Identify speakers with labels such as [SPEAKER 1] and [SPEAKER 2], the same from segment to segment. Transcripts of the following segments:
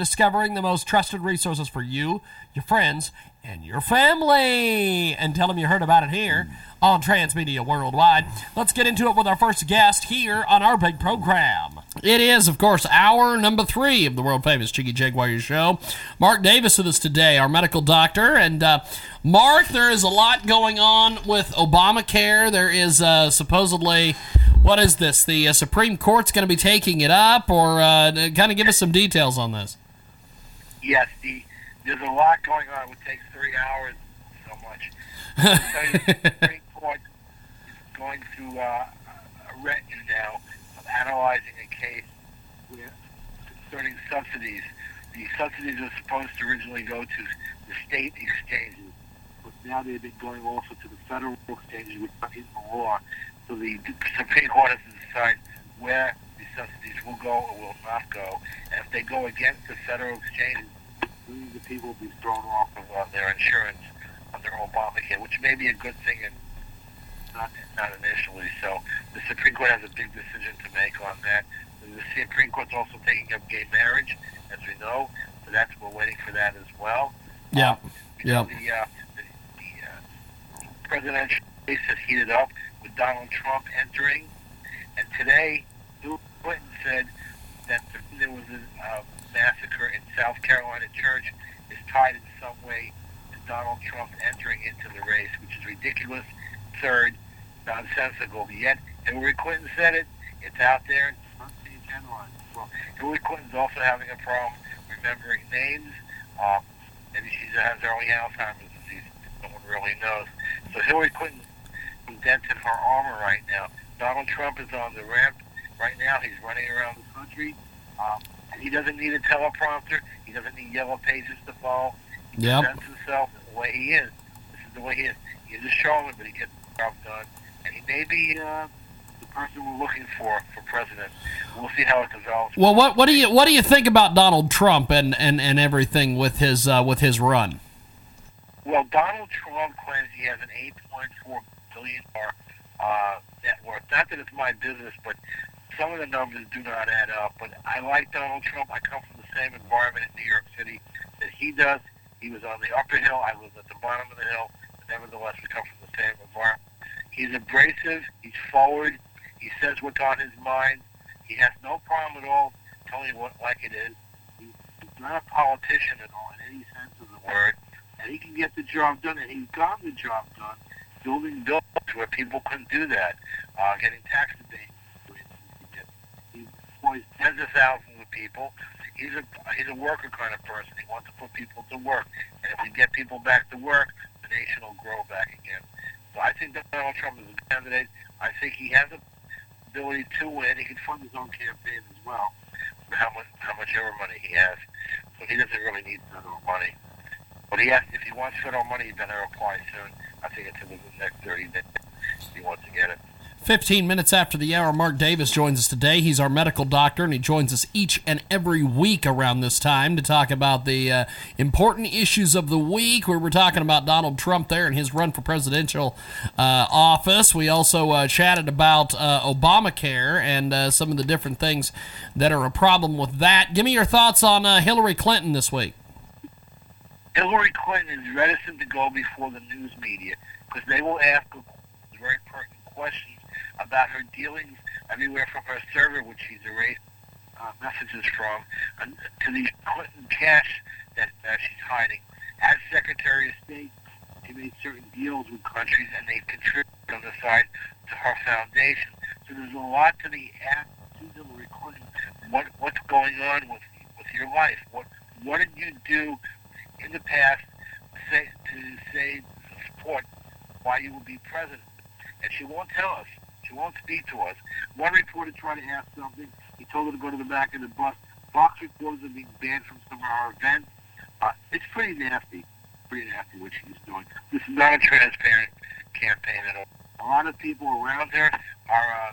[SPEAKER 1] Discovering the most trusted resources for you, your friends, and your family. And tell them you heard about it here on Transmedia Worldwide. Let's get into it with our first guest here on our big program. It is, of course, hour number three of the world famous Jiggy Jaguar show. Mark Davis with us today, our medical doctor. And uh, Mark, there is a lot going on with Obamacare. There is uh, supposedly, what is this? The uh, Supreme Court's going to be taking it up, or uh, kind of give us some details on this.
[SPEAKER 2] Yes, the, there's a lot going on. It would take three hours so much. the Supreme Court is going through uh, a retinue now of analyzing a case concerning subsidies. The subsidies are supposed to originally go to the state exchanges, but now they've been going also to the federal exchanges, which is in the law. So the Supreme Court has to decide where the subsidies will go or will not go. And if they go against the federal exchanges, millions of people will be thrown off of uh, their insurance under Obamacare, which may be a good thing and not not initially. So the Supreme Court has a big decision to make on that. The Supreme Court's also taking up gay marriage, as we know. So that's we're waiting for that as well.
[SPEAKER 1] Yeah.
[SPEAKER 2] Um,
[SPEAKER 1] yeah.
[SPEAKER 2] The, uh, the, the uh, presidential race has heated up with Donald Trump entering, and today Bill Clinton said that there was a uh, massacre in South Carolina church is tied in some way to Donald Trump entering into the race, which is ridiculous, absurd, nonsensical. Yet Hillary Clinton said it. It's out there. It's front page headlines. Well, Hillary Clinton's also having a problem remembering names. Um, maybe she has early Alzheimer's disease. No one really knows. So Hillary Clinton dented her armor right now. Donald Trump is on the ramp right now. He's running around the country. Um, he doesn't need a teleprompter. He doesn't need yellow pages to follow. He
[SPEAKER 1] Yep.
[SPEAKER 2] presents himself the way he is. This is the way he is. He's a showman, but he gets the job done. And he may be uh, the person we're looking for for president. We'll see how it develops.
[SPEAKER 1] Well, what what do you what do you think about Donald Trump and, and, and everything with his uh, with his run?
[SPEAKER 2] Well, Donald Trump claims he has an $8.4 billion uh, net worth. Not that it's my business, but some of the numbers do not add up. But I like Donald Trump. I come from the same environment in New York City that he does. He was on the upper hill. I was at the bottom of the hill. But nevertheless, we come from the same environment. He's abrasive. He's forward. He says what's on his mind. He has no problem at all telling what like it is. He's he's not a politician at all in any sense of the word and he can get the job done, and he's gotten the job done, building buildings where people couldn't do that, uh, getting tax abatement. Employs tens of thousands of people. He's a he's a worker kind of person. He wants to put people to work, and if we get people back to work, the nation will grow back again. So I think Donald Trump is a candidate. I think he has the ability to win. He can fund his own campaign as well, for how much how much ever money he has. So he doesn't really need federal money. But he has, if he wants federal money, he better apply soon. I think it's within the next 30 days he wants to get it.
[SPEAKER 1] 15 minutes after the hour, Mark Davis joins us today. He's our medical doctor, and he joins us each and every week around this time to talk about the uh, important issues of the week. We were talking about Donald Trump there and his run for presidential uh, office. We also uh, chatted about uh, Obamacare and uh, some of the different things that are a problem with that. Give me your thoughts on uh, Hillary Clinton this week.
[SPEAKER 2] Hillary Clinton is reticent to go before the news media because they will ask her very pertinent questions about her dealings everywhere from her server, which she's erased uh, messages from, and to the Clinton cash that uh, she's hiding. As Secretary of State, she made certain deals with countries, and they contributed on the side to her foundation. So there's a lot to be asked to Hillary Clinton. What what's going on with with your life? What what did you do in the past say, to say support why you will be president? And she won't tell us. She won't speak to us. One reporter tried to ask something. He told her to go to the back of the bus. box records are being banned from some of our events. Uh, it's pretty nasty, pretty nasty what she's doing. This is not a transparent campaign at all. A lot of people around her are uh,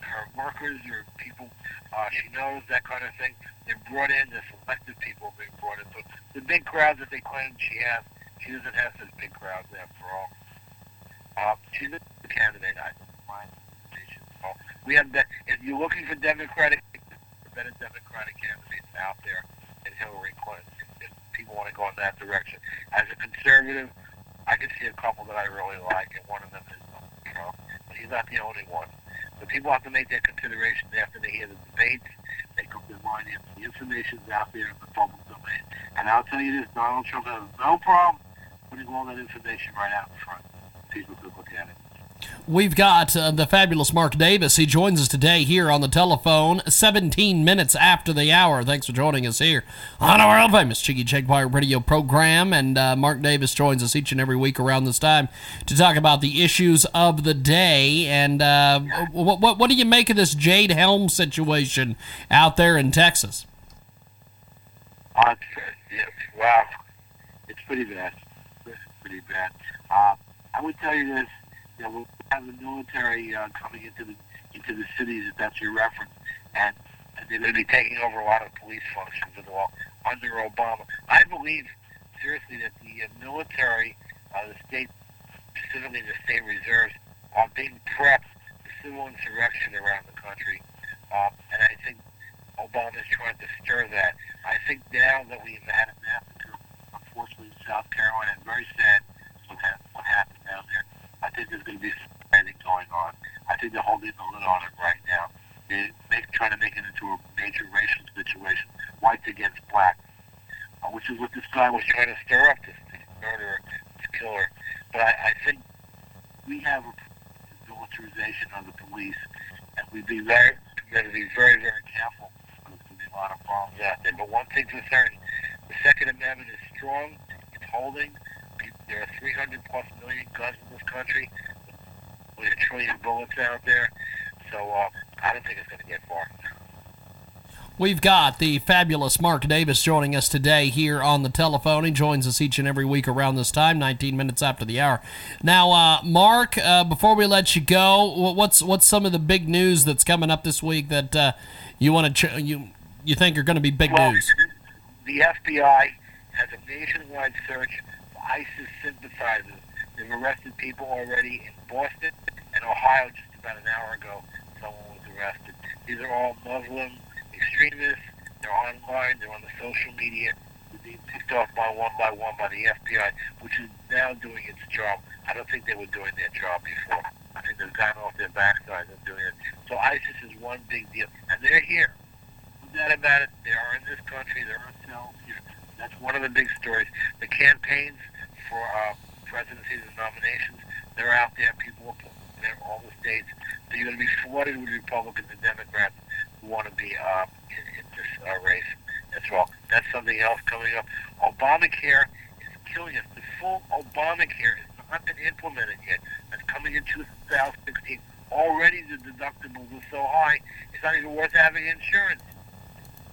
[SPEAKER 2] her workers or people uh, she knows, that kind of thing. They're brought in, the selective people being brought in. So the big crowds that they claim she has, she doesn't have such big crowds after all. Uh, she's a candidate, I we have that. If you're looking for Democratic, better Democratic candidates out there than Hillary Clinton. If people want to go in that direction. As a conservative, I can see a couple that I really like, and one of them is Trump. But he's not the only one. But people have to make their considerations after they hear the debates. Make up their mind if the information is out there in the public domain. And I'll tell you this, Donald Trump has no problem putting all that information right out in front. People could look at it.
[SPEAKER 1] We've got uh, the fabulous Mark Davis. He joins us today here on the telephone, 17 minutes after the hour. Thanks for joining us here on our world famous Cheeky Jaguar radio program. And uh, Mark Davis joins us each and every week around this time to talk about the issues of the day. And uh, what, what, what do you make of this Jade Helm situation out there in Texas?
[SPEAKER 2] Uh, yeah, wow, it's pretty bad. It's pretty bad. Uh, I would tell you this you know, we'll have the military uh, coming into the into the cities, if that's your reference, and they're going to be taking over a lot of police functions and all under Obama. I believe seriously that the uh, military, uh, the state, specifically the state reserves, are being prepped for civil insurrection around the country, um, and I think Obama is trying to stir that. I think now that we've had a massacre, unfortunately, in South Carolina, and very sad what, ha- what happened down there. Think there's going to be something going on. I think they're holding the lid on it right now. They're make, trying to make it into a major racial situation, whites against blacks, uh, which is what this guy was trying to stir up, this, this murderer, this killer. But I, I think we have a militarization of the police, and we be very, got to be very, very careful. There's going to be a lot of problems out there. But one thing's for certain, the Second Amendment is strong. It's holding. There are 300 plus million guns in this country with a trillion bullets out there. So uh, I don't think it's going to get far.
[SPEAKER 1] We've got the fabulous Mark Davis joining us today here on the telephone. He joins us each and every week around this time, 19 minutes after the hour. Now, uh, Mark, uh, before we let you go, what's what's some of the big news that's coming up this week that uh, you want to ch- you you think are going to be big
[SPEAKER 2] well,
[SPEAKER 1] news?
[SPEAKER 2] The FBI has a nationwide search ISIS sympathizers. They've arrested people already in Boston and Ohio just about an hour ago. Someone was arrested. These are all Muslim extremists. They're online. They're on the social media. They're being picked off by one by one by the FBI, which is now doing its job. I don't think they were doing their job before. I think they've gotten off their backside and doing it. So ISIS is one big deal, and they're here. No doubt about it. They are in this country. There are cells here. That's one of the big stories. The campaigns for uh, presidencies and nominations. They're out there. People are there, all the states. So you're going to be flooded with Republicans and Democrats who want to be uh, in, in this uh, race as well. That's something else coming up. Obamacare is killing us. The full Obamacare has not been implemented yet. That's coming in 2016. Already the deductibles are so high, it's not even worth having insurance.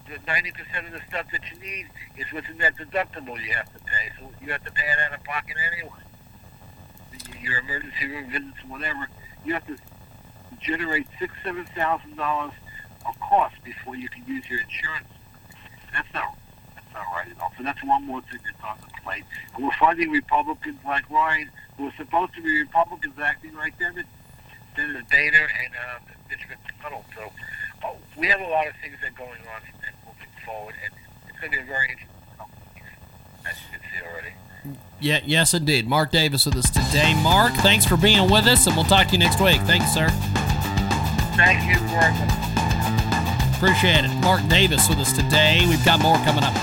[SPEAKER 2] The 90% of the stuff that you need is within that deductible you have to pay. So you have to pay it out of pocket anyway. Your emergency room visits, whatever, you have to generate six, seven thousand dollars of cost before you can use your insurance. That's not that's not right at all. So that's one more thing that's on the plate. And we're finding Republicans like Ryan, who are supposed to be Republicans, acting like Senator Senator Boehner and uh, Mitch McConnell. So oh, we have a lot of things that are going on and moving forward, and it's going to be a very interesting as you can see already.
[SPEAKER 1] Yeah, yes, indeed. Mark Davis with us today. Mark, thanks for being with us, and we'll talk to you next week. Thank you, sir.
[SPEAKER 2] Thank you very much.
[SPEAKER 1] Appreciate it. Mark Davis with us today. We've got more coming up.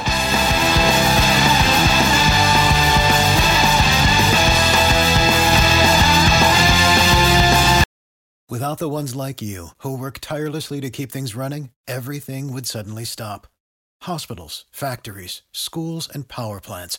[SPEAKER 3] Without the ones like you, who work tirelessly to keep things running, everything would suddenly stop. Hospitals, factories, schools, and power plants,